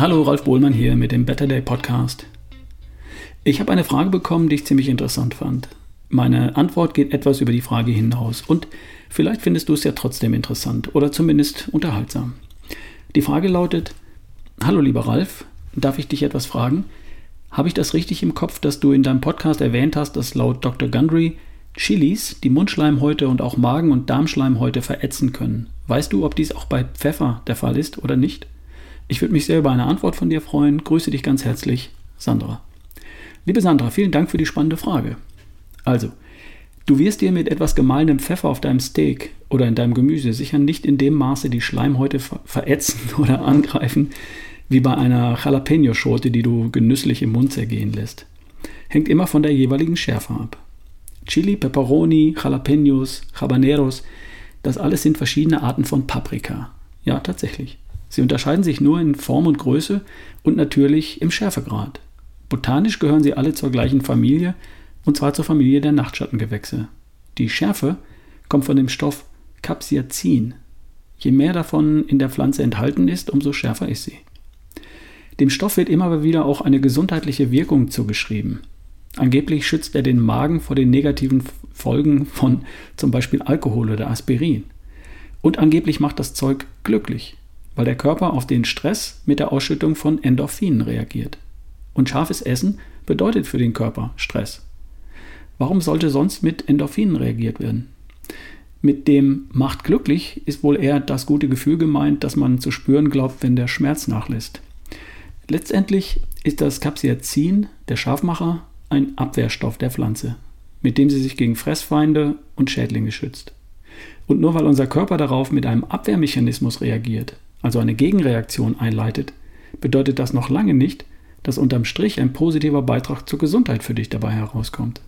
Hallo, Ralf Bohlmann hier mit dem Better Day Podcast. Ich habe eine Frage bekommen, die ich ziemlich interessant fand. Meine Antwort geht etwas über die Frage hinaus und vielleicht findest du es ja trotzdem interessant oder zumindest unterhaltsam. Die Frage lautet, Hallo lieber Ralf, darf ich dich etwas fragen? Habe ich das richtig im Kopf, dass du in deinem Podcast erwähnt hast, dass laut Dr. Gundry Chilis die Mundschleimhäute und auch Magen- und Darmschleimhäute verätzen können? Weißt du, ob dies auch bei Pfeffer der Fall ist oder nicht? Ich würde mich sehr über eine Antwort von dir freuen. Grüße dich ganz herzlich, Sandra. Liebe Sandra, vielen Dank für die spannende Frage. Also, du wirst dir mit etwas gemahlenem Pfeffer auf deinem Steak oder in deinem Gemüse sicher nicht in dem Maße die Schleimhäute verätzen oder angreifen, wie bei einer Jalapeno-Schote, die du genüsslich im Mund zergehen lässt. Hängt immer von der jeweiligen Schärfe ab. Chili, Pepperoni, Jalapenos, Habaneros, das alles sind verschiedene Arten von Paprika. Ja, tatsächlich. Sie unterscheiden sich nur in Form und Größe und natürlich im Schärfegrad. Botanisch gehören sie alle zur gleichen Familie, und zwar zur Familie der Nachtschattengewächse. Die Schärfe kommt von dem Stoff Capsaicin. Je mehr davon in der Pflanze enthalten ist, umso schärfer ist sie. Dem Stoff wird immer wieder auch eine gesundheitliche Wirkung zugeschrieben. Angeblich schützt er den Magen vor den negativen Folgen von zum Beispiel Alkohol oder Aspirin. Und angeblich macht das Zeug glücklich weil der Körper auf den Stress mit der Ausschüttung von Endorphinen reagiert. Und scharfes Essen bedeutet für den Körper Stress. Warum sollte sonst mit Endorphinen reagiert werden? Mit dem macht glücklich ist wohl eher das gute Gefühl gemeint, das man zu spüren glaubt, wenn der Schmerz nachlässt. Letztendlich ist das Capsaicin, der Scharfmacher, ein Abwehrstoff der Pflanze, mit dem sie sich gegen Fressfeinde und Schädlinge schützt. Und nur weil unser Körper darauf mit einem Abwehrmechanismus reagiert, also eine Gegenreaktion einleitet, bedeutet das noch lange nicht, dass unterm Strich ein positiver Beitrag zur Gesundheit für dich dabei herauskommt.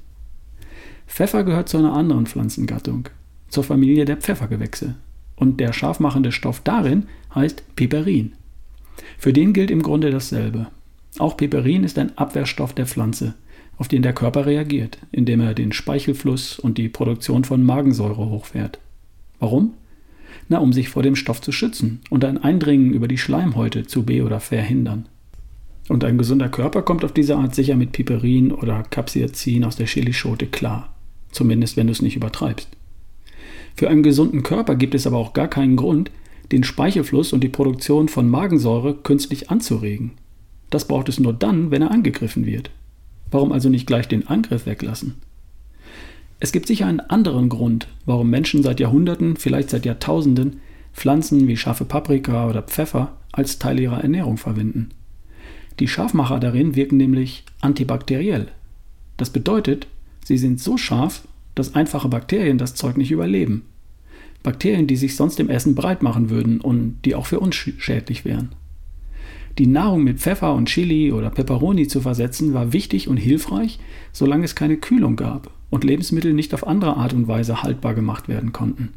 Pfeffer gehört zu einer anderen Pflanzengattung, zur Familie der Pfeffergewächse. Und der scharfmachende Stoff darin heißt Piperin. Für den gilt im Grunde dasselbe. Auch Piperin ist ein Abwehrstoff der Pflanze, auf den der Körper reagiert, indem er den Speichelfluss und die Produktion von Magensäure hochfährt. Warum? Na, um sich vor dem Stoff zu schützen und ein Eindringen über die Schleimhäute zu be- oder verhindern. Und ein gesunder Körper kommt auf diese Art sicher mit Piperin oder Capsaicin aus der Chilischote klar. Zumindest wenn du es nicht übertreibst. Für einen gesunden Körper gibt es aber auch gar keinen Grund, den Speichelfluss und die Produktion von Magensäure künstlich anzuregen. Das braucht es nur dann, wenn er angegriffen wird. Warum also nicht gleich den Angriff weglassen? Es gibt sicher einen anderen Grund, warum Menschen seit Jahrhunderten, vielleicht seit Jahrtausenden, Pflanzen wie scharfe Paprika oder Pfeffer als Teil ihrer Ernährung verwenden. Die Scharfmacher darin wirken nämlich antibakteriell. Das bedeutet, sie sind so scharf, dass einfache Bakterien das Zeug nicht überleben. Bakterien, die sich sonst im Essen breit machen würden und die auch für uns schädlich wären. Die Nahrung mit Pfeffer und Chili oder Peperoni zu versetzen war wichtig und hilfreich, solange es keine Kühlung gab und Lebensmittel nicht auf andere Art und Weise haltbar gemacht werden konnten.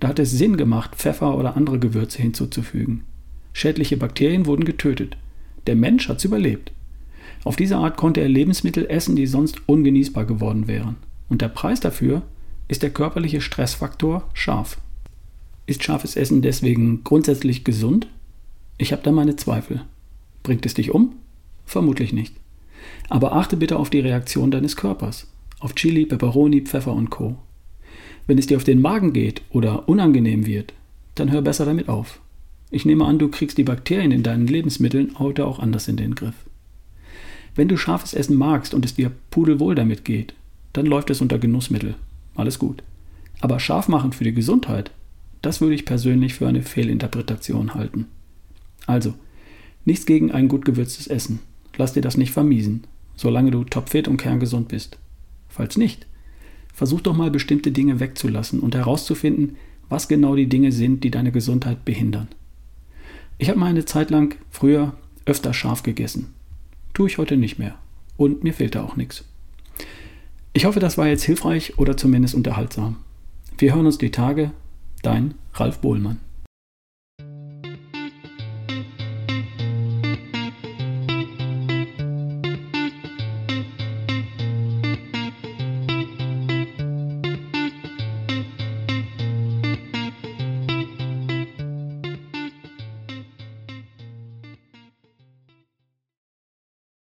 Da hat es Sinn gemacht, Pfeffer oder andere Gewürze hinzuzufügen. Schädliche Bakterien wurden getötet. Der Mensch hat's überlebt. Auf diese Art konnte er Lebensmittel essen, die sonst ungenießbar geworden wären. Und der Preis dafür ist der körperliche Stressfaktor scharf. Ist scharfes Essen deswegen grundsätzlich gesund? Ich habe da meine Zweifel. Bringt es dich um? Vermutlich nicht. Aber achte bitte auf die Reaktion deines Körpers auf Chili, Peperoni, Pfeffer und Co. Wenn es dir auf den Magen geht oder unangenehm wird, dann hör besser damit auf. Ich nehme an, du kriegst die Bakterien in deinen Lebensmitteln heute auch anders in den Griff. Wenn du scharfes Essen magst und es dir pudelwohl damit geht, dann läuft es unter Genussmittel. Alles gut. Aber scharf machen für die Gesundheit, das würde ich persönlich für eine Fehlinterpretation halten. Also, nichts gegen ein gut gewürztes Essen. Lass dir das nicht vermiesen, solange du topfit und kerngesund bist. Falls nicht, versuch doch mal bestimmte Dinge wegzulassen und herauszufinden, was genau die Dinge sind, die deine Gesundheit behindern. Ich habe mal eine Zeit lang früher öfter scharf gegessen. Tue ich heute nicht mehr. Und mir fehlte auch nichts. Ich hoffe, das war jetzt hilfreich oder zumindest unterhaltsam. Wir hören uns die Tage. Dein Ralf Bohlmann.